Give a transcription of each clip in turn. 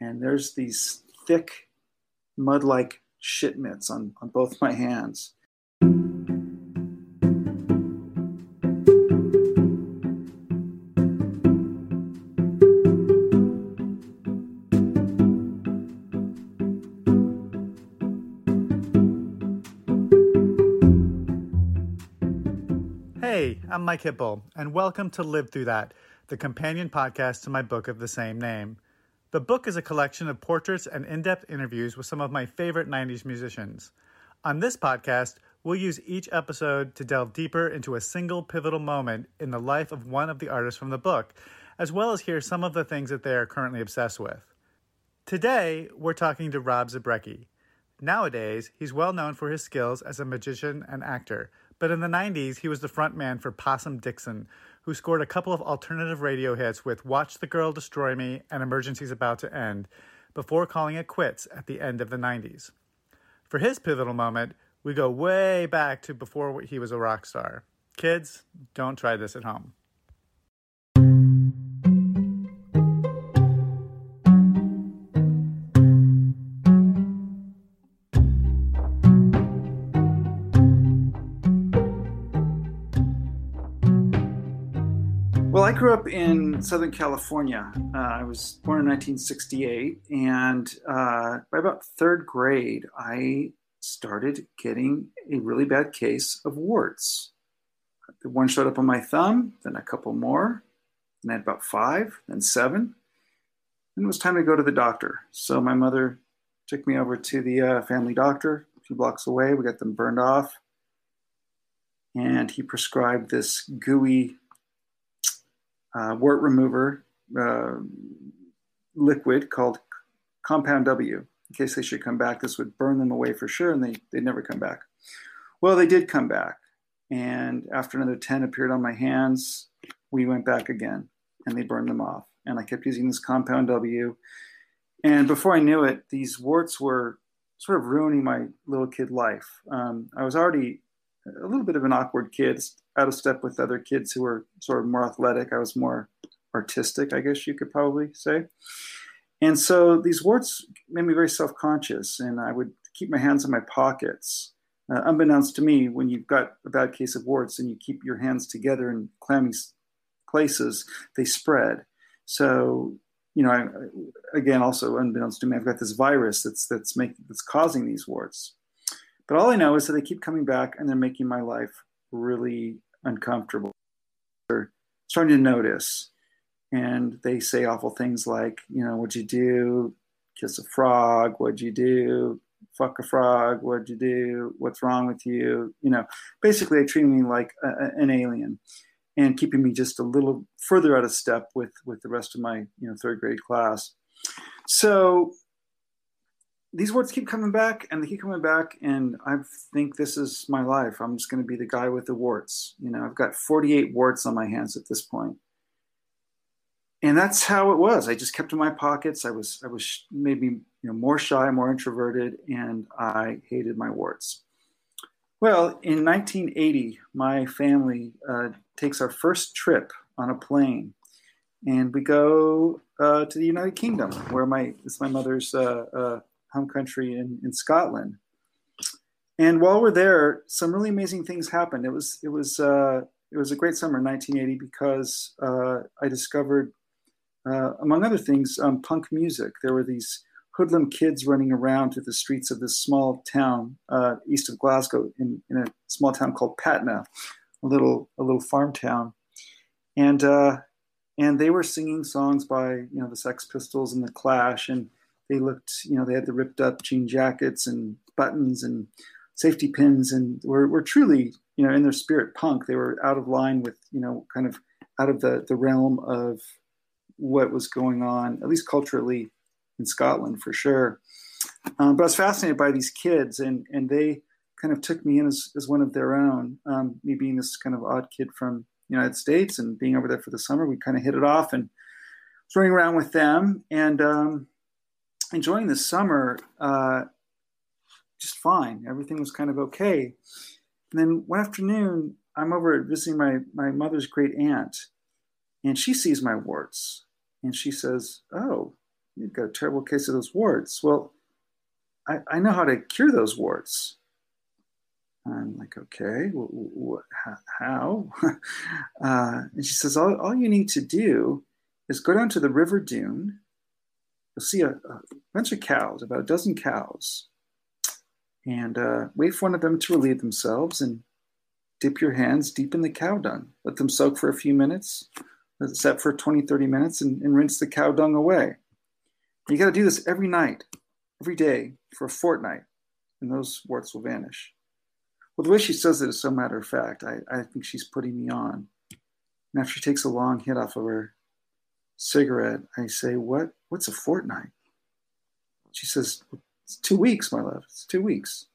and there's these thick mud like shit mitts on, on both my hands. Hey, I'm Mike Hipple, and welcome to Lived Through That, the companion podcast to my book of the same name. The book is a collection of portraits and in depth interviews with some of my favorite 90s musicians. On this podcast, we'll use each episode to delve deeper into a single pivotal moment in the life of one of the artists from the book, as well as hear some of the things that they are currently obsessed with. Today, we're talking to Rob Zabrecky. Nowadays, he's well known for his skills as a magician and actor, but in the 90s, he was the frontman for Possum Dixon, who scored a couple of alternative radio hits with Watch the Girl Destroy Me and Emergency's About to End, before calling it quits at the end of the 90s. For his pivotal moment, we go way back to before he was a rock star. Kids, don't try this at home. I grew up in Southern California. Uh, I was born in 1968, and uh, by about third grade, I started getting a really bad case of warts. One showed up on my thumb, then a couple more, and I had about five, then seven. And it was time to go to the doctor. So my mother took me over to the uh, family doctor a few blocks away. We got them burned off. And he prescribed this gooey uh, wart remover uh, liquid called Compound W. In case they should come back, this would burn them away for sure, and they they never come back. Well, they did come back, and after another ten appeared on my hands, we went back again, and they burned them off. And I kept using this Compound W, and before I knew it, these warts were sort of ruining my little kid life. Um, I was already a little bit of an awkward kid, out of step with other kids who were sort of more athletic. I was more artistic, I guess you could probably say. And so these warts made me very self conscious, and I would keep my hands in my pockets. Uh, unbeknownst to me, when you've got a bad case of warts and you keep your hands together in clammy places, they spread. So, you know, I, again, also unbeknownst to me, I've got this virus that's that's making that's causing these warts. But all I know is that they keep coming back and they're making my life really uncomfortable. They're starting to notice. And they say awful things like, you know, what'd you do? Kiss a frog. What'd you do? Fuck a frog. What'd you do? What's wrong with you? You know, basically, they treat me like a, an alien and keeping me just a little further out of step with, with the rest of my, you know, third grade class. So these words keep coming back and they keep coming back and i think this is my life. I'm just going to be the guy with the warts. You know i've got 48 warts on my hands at this point. And that's how it was. I just kept in my pockets. I was i was maybe you know more shy more introverted and i hated my warts. Well in 1980 my family uh, takes our first trip on a plane and we go uh, to the united kingdom where my it's my mother's uh, uh home country in, in Scotland. And while we're there, some really amazing things happened. It was it was uh, it was a great summer, 1980, because uh, I discovered, uh, among other things, um, punk music. There were these hoodlum kids running around through the streets of this small town uh, east of Glasgow, in, in, a small town called Patna, a little a little farm town, and uh, and they were singing songs by you know the Sex Pistols and the Clash and they looked, you know, they had the ripped up jean jackets and buttons and safety pins and were, were truly, you know, in their spirit punk. They were out of line with, you know, kind of out of the, the realm of what was going on, at least culturally in Scotland for sure. Um, but I was fascinated by these kids and, and they kind of took me in as, as one of their own. Um, me being this kind of odd kid from the United States and being over there for the summer, we kind of hit it off and running around with them. And, um, enjoying the summer uh, just fine. Everything was kind of okay. And then one afternoon, I'm over visiting my, my mother's great aunt, and she sees my warts. And she says, Oh, you've got a terrible case of those warts. Well, I, I know how to cure those warts. I'm like, okay, wh- wh- how? uh, and she says, all, all you need to do is go down to the river Doon. See a, a bunch of cows, about a dozen cows, and uh, wait for one of them to relieve themselves and dip your hands deep in the cow dung. Let them soak for a few minutes, set for 20, 30 minutes, and, and rinse the cow dung away. You got to do this every night, every day for a fortnight, and those warts will vanish. Well, the way she says it is so matter of fact. I, I think she's putting me on. And after she takes a long hit off of her cigarette, I say, "What? What's a fortnight?" She says, "It's two weeks, my love. It's two weeks."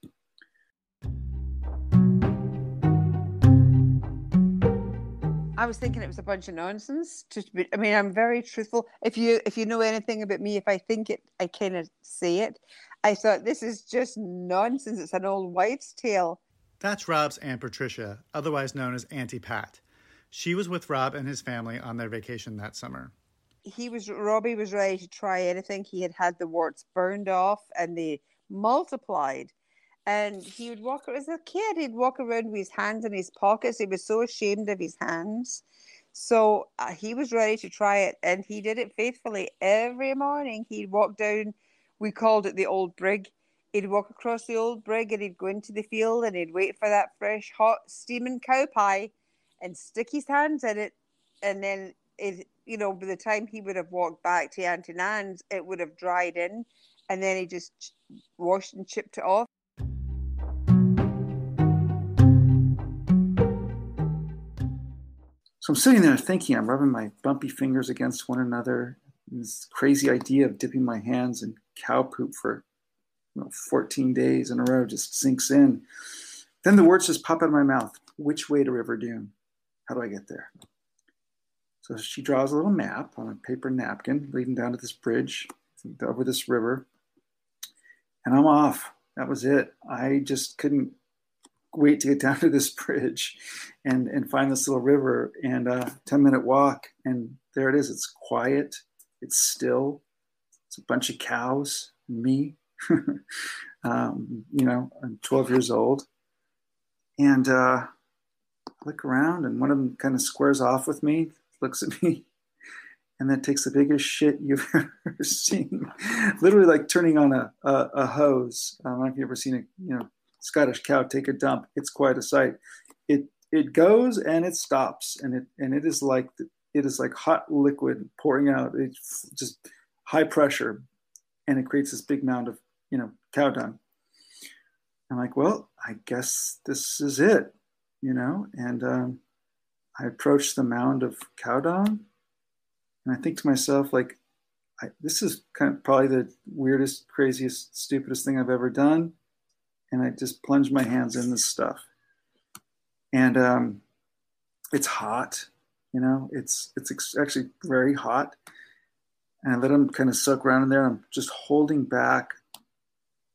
I was thinking it was a bunch of nonsense. To I mean, I'm very truthful. If you if you know anything about me, if I think it, I kind of say it. I thought this is just nonsense. It's an old wives' tale. That's Rob's Aunt Patricia, otherwise known as Auntie Pat. She was with Rob and his family on their vacation that summer. He was Robbie was ready to try anything. He had had the warts burned off and they multiplied. And he would walk as a kid. He'd walk around with his hands in his pockets. He was so ashamed of his hands. So uh, he was ready to try it, and he did it faithfully every morning. He'd walk down. We called it the old brig he'd walk across the old brig and he'd go into the field and he'd wait for that fresh, hot, steaming cow pie and stick his hands in it. And then, it, you know, by the time he would have walked back to Auntie Nan's, it would have dried in. And then he just washed and chipped it off. So I'm sitting there thinking, I'm rubbing my bumpy fingers against one another. This crazy idea of dipping my hands in cow poop for you know, 14 days in a row just sinks in. Then the words just pop out of my mouth. Which way to River Doon? How do I get there? So she draws a little map on a paper napkin leading down to this bridge over this river. And I'm off. That was it. I just couldn't wait to get down to this bridge and, and find this little river and a 10 minute walk. And there it is. It's quiet. It's still. It's a bunch of cows, me, um, you know, I'm 12 years old. And uh, look around, and one of them kind of squares off with me, looks at me, and then takes the biggest shit you've ever seen. Literally, like turning on a, a, a hose. Know if you've ever seen a you know Scottish cow take a dump. It's quite a sight. It it goes and it stops, and it and it is like it is like hot liquid pouring out. It's just high pressure, and it creates this big mound of you know, cow dung. I'm like, well, I guess this is it, you know. And um, I approached the mound of cow dung, and I think to myself, like, I, this is kind of probably the weirdest, craziest, stupidest thing I've ever done. And I just plunged my hands in this stuff, and um, it's hot, you know. It's it's ex- actually very hot, and I let them kind of soak around in there. I'm just holding back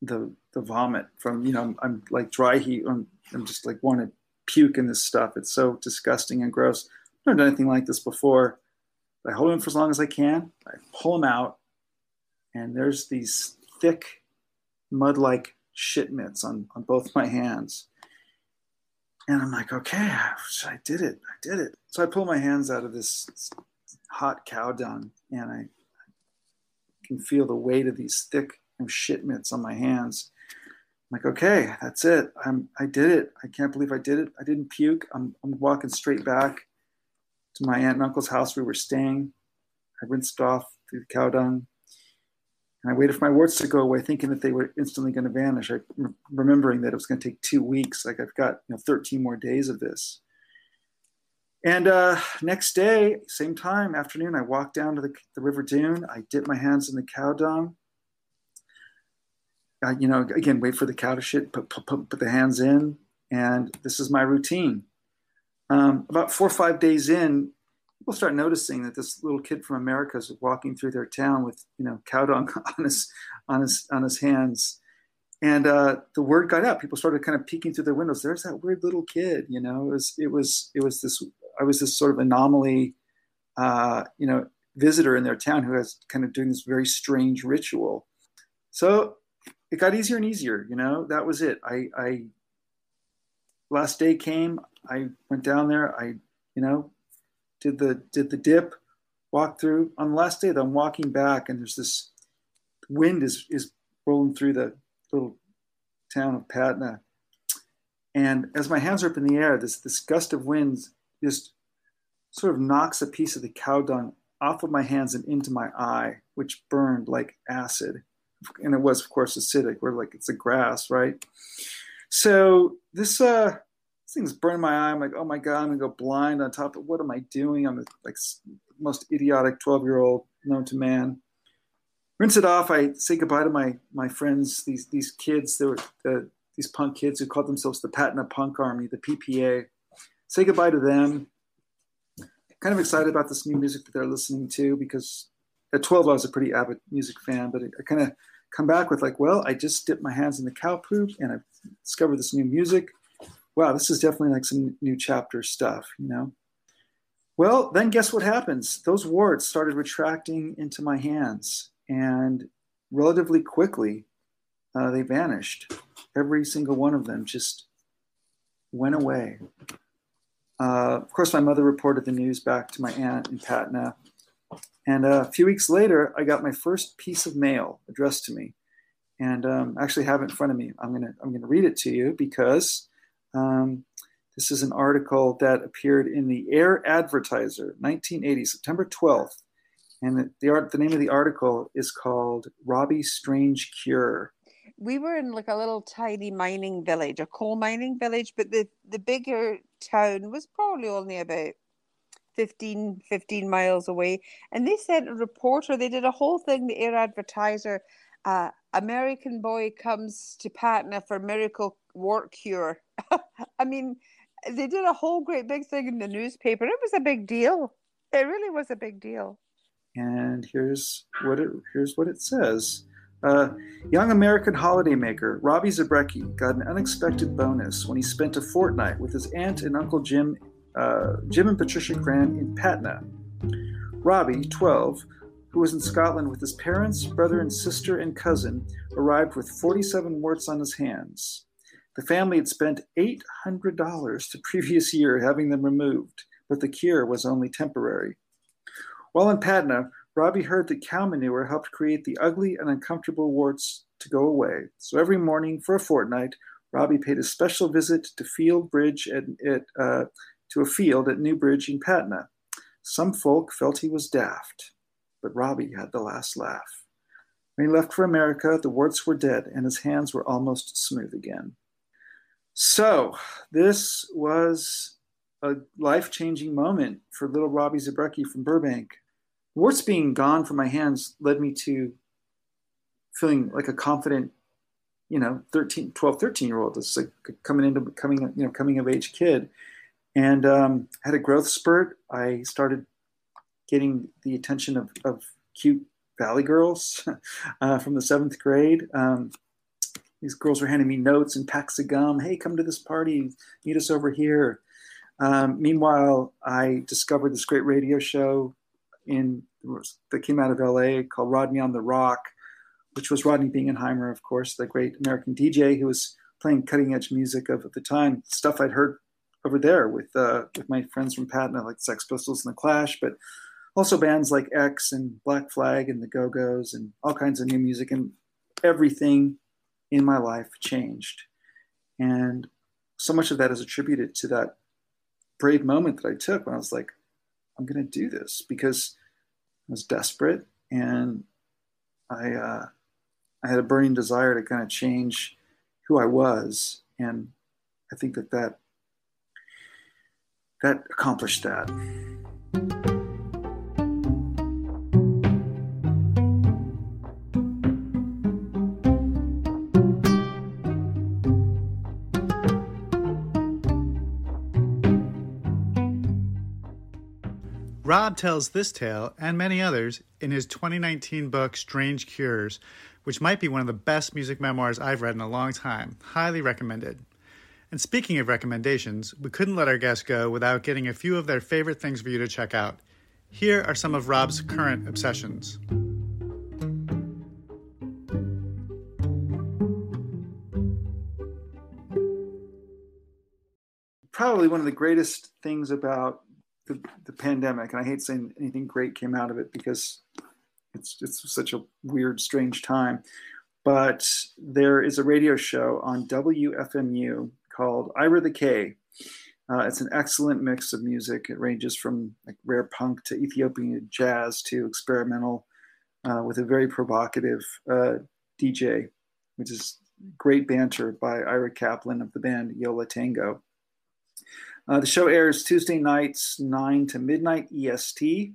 the the vomit from you know I'm like dry heat. I'm, I'm just like want to puke in this stuff. It's so disgusting and gross. I've never done anything like this before. I hold them for as long as I can. I pull them out, and there's these thick mud-like shit mitts on on both my hands. And I'm like, okay, I did it. I did it. So I pull my hands out of this hot cow dung, and I can feel the weight of these thick shit mitts on my hands. Like, okay, that's it. I'm, I did it. I can't believe I did it. I didn't puke. I'm, I'm walking straight back to my aunt and uncle's house we were staying. I rinsed off the cow dung. And I waited for my warts to go away, thinking that they were instantly going to vanish. I, remembering that it was going to take two weeks. Like I've got you know 13 more days of this. And uh, next day, same time, afternoon, I walked down to the, the river Doon. I dipped my hands in the cow dung you know, again, wait for the cow to shit, put, put, put, put the hands in, and this is my routine. Um, about four or five days in, people start noticing that this little kid from America is walking through their town with, you know, cow dung on his, on his, on his hands. And uh, the word got out. People started kind of peeking through their windows. There's that weird little kid, you know. It was, it was, it was this. I was this sort of anomaly, uh, you know, visitor in their town who was kind of doing this very strange ritual. So it got easier and easier. You know, that was it. I, I last day came. I went down there. I, you know, did the did the dip, walked through. On the last day, though, I'm walking back, and there's this wind is is rolling through the little town of Patna. And as my hands are up in the air, this this gust of wind just sort of knocks a piece of the cow dung off of my hands and into my eye, which burned like acid. And it was, of course, acidic. We're like it's a grass, right? So this uh this thing's burning my eye. I'm like, oh my god, I'm gonna go blind on top of what am I doing? I'm the like most idiotic 12 year old known to man rinse it off. I say goodbye to my my friends, these these kids. They were uh, these punk kids who called themselves the Patna Punk Army, the PPA. Say goodbye to them. Kind of excited about this new music that they're listening to because at 12 I was a pretty avid music fan, but I kind of come back with like, well, I just dipped my hands in the cow poop and I discovered this new music. Wow, this is definitely like some new chapter stuff, you know. Well, then guess what happens? Those warts started retracting into my hands and relatively quickly uh, they vanished. Every single one of them just went away. Uh, of course, my mother reported the news back to my aunt in Patna. And uh, a few weeks later, I got my first piece of mail addressed to me. And um, I actually have it in front of me. I'm to I'm gonna read it to you because um, this is an article that appeared in the Ayr Advertiser, 1980, September 12th. And the, the art, the name of the article is called Robbie's Strange Cure. We were in like a little tiny mining village, a coal mining village, but the, the bigger town was probably only about 15, 15 miles away. And they sent a reporter, they did a whole thing, the Ayr advertiser, uh, American boy comes to Patna for miracle wart cure. I mean, they did a whole great big thing in the newspaper. It was a big deal. It really was a big deal. And here's what it here's what it says. Uh, young American holidaymaker Robbie Zabrecky got an unexpected bonus when he spent a fortnight with his aunt and Uncle Jim, uh, Jim and Patricia Cran in Patna. Robbie, 12, who was in Scotland with his parents, brother and sister and cousin, arrived with 47 warts on his hands. The family had spent $800 the previous year having them removed, but the cure was only temporary. While in Patna, Robbie heard that cow manure helped create the ugly and uncomfortable warts to go away. So every morning for a fortnight, Robbie paid a special visit to Field Bridge at, at uh, to a field at Newbridge in Patna. Some folk felt he was daft, but Robbie had the last laugh. When he left for America, the warts were dead and his hands were almost smooth again. So, this was a life changing moment for little Robbie Zabrecky from Burbank. Warts being gone from my hands led me to feeling like a confident, you know, 13, 12, 13 year old. It's like coming into coming, you know, coming of age kid. And um, had a growth spurt. I started getting the attention of, of cute Valley girls uh, from the seventh grade. Um, these girls were handing me notes and packs of gum. Hey, come to this party. Meet us over here. Um, meanwhile, I discovered this great radio show in that came out of LA called Rodney on the ROQ, which was Rodney Bingenheimer, of course, the great American DJ who was playing cutting edge music of at the time, stuff I'd heard over there with uh, with my friends from Patna, like Sex Pistols and The Clash, but also bands like X and Black Flag and the Go Go's and all kinds of new music, and everything in my life changed. And so much of that is attributed to that brave moment that I took when I was like, I'm going to do this because I was desperate and I, uh, I had a burning desire to kind of change who I was. And I think that that, that accomplished that. Rob tells this tale and many others in his 2019 book Strange Cures, which might be one of the best music memoirs I've read in a long time. Highly recommended. And speaking of recommendations, we couldn't let our guests go without getting a few of their favorite things for you to check out. Here are some of Rob's current obsessions. Probably one of the greatest things about the, the pandemic, and I hate saying anything great came out of it because it's it's such a weird, strange time. But there is a radio show on WFMU called Ira the K. Uh, it's an excellent mix of music. It ranges from like rare punk to Ethiopian jazz to experimental, uh, with a very provocative uh, DJ, which is great banter by Ira Kaplan of the band Yo La Tengo. Uh, the show airs Tuesday nights, 9 to midnight EST,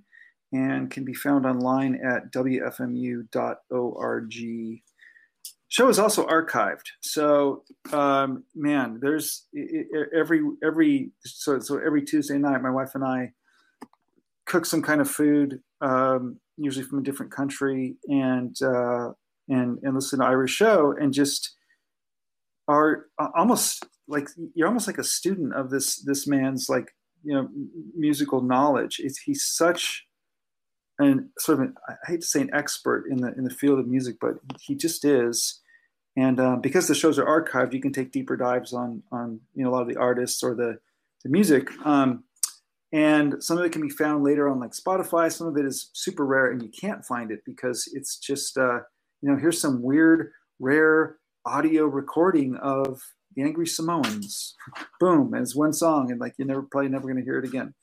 and can be found online at wfmu.org. Show is also archived, so um, man, there's every every so so every Tuesday night, my wife and I cook some kind of food, um, usually from a different country, and uh, and and listen to Ira's show, and just are almost like you're almost like a student of this this man's like you know musical knowledge. It's, he's such an sort of an, I hate to say an expert in the in the field of music, but he just is. And uh, because the shows are archived, you can take deeper dives on on you know a lot of the artists or the the music. Um, and some of it can be found later on like Spotify. Some of it is super rare, and you can't find it because it's just uh, you know here's some weird rare audio recording of the Angry Samoans. Boom, and it's one song, and like you're never probably never going to hear it again,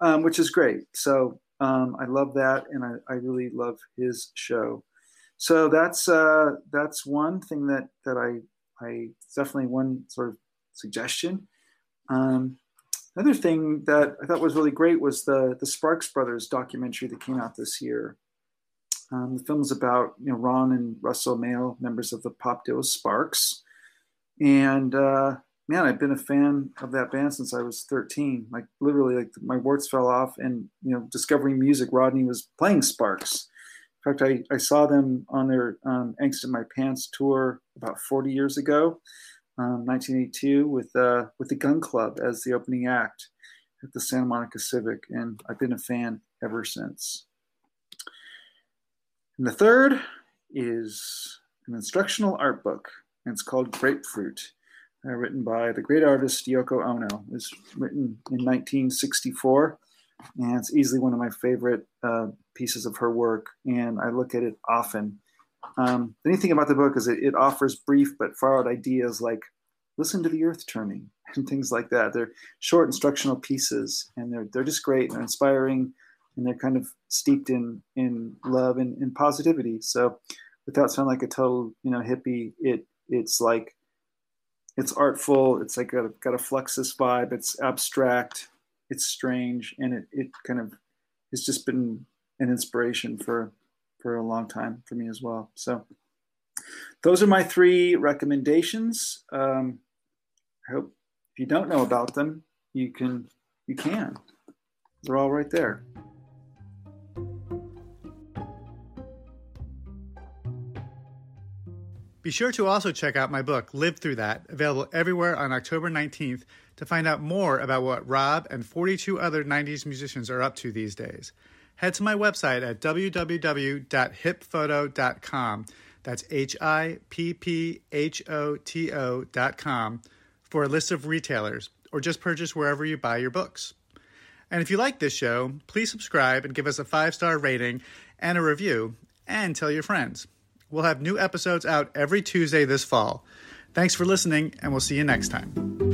um, which is great. So um, I love that, and I, I, really love his show. So that's uh, that's one thing that that I I definitely one sort of suggestion. Um, another thing that I thought was really great was the the Sparks Brothers documentary that came out this year. Um, the film is about you know Ron and Russell Mael, members of the pop duo Sparks, and uh, man, I've been a fan of that band since I was 13. Like literally, like my warts fell off, and you know, discovering music. Rodney was playing Sparks. In fact, I, I saw them on their um, "Angst in My Pants" tour about 40 years ago, um, 1982, with uh, with the Gun Club as the opening act at the Santa Monica Civic, and I've been a fan ever since. And the third is an instructional art book and it's called Grapefruit, uh, written by the great artist Yoko Ono. It was written in 1964, and it's easily one of my favorite uh, pieces of her work, and I look at it often. Um, the neat thing about the book is it, it offers brief but far out ideas like listen to the earth turning and things like that. They're short instructional pieces, and they're they're just great and inspiring, and they're kind of steeped in in love and, and positivity. So, without sounding like a total you know hippie, it it's like it's artful. It's like got a, got a fluxus vibe. It's abstract. It's strange. And it, it kind of has just been an inspiration for for a long time for me as well. So those are my three recommendations. Um, i hope if you don't know about them you can you can. They're all right there Be sure to also check out my book, Lived Through That, available everywhere on October 19th to find out more about what Rob and 42 other 90s musicians are up to these days. Head to my website at www.hipphoto.com. That's H I P P H O T O.com for a list of retailers, or just purchase wherever you buy your books. And if you like this show, please subscribe and give us a five star rating and a review, and tell your friends. We'll have new episodes out every Tuesday this fall. Thanks for listening, and we'll see you next time.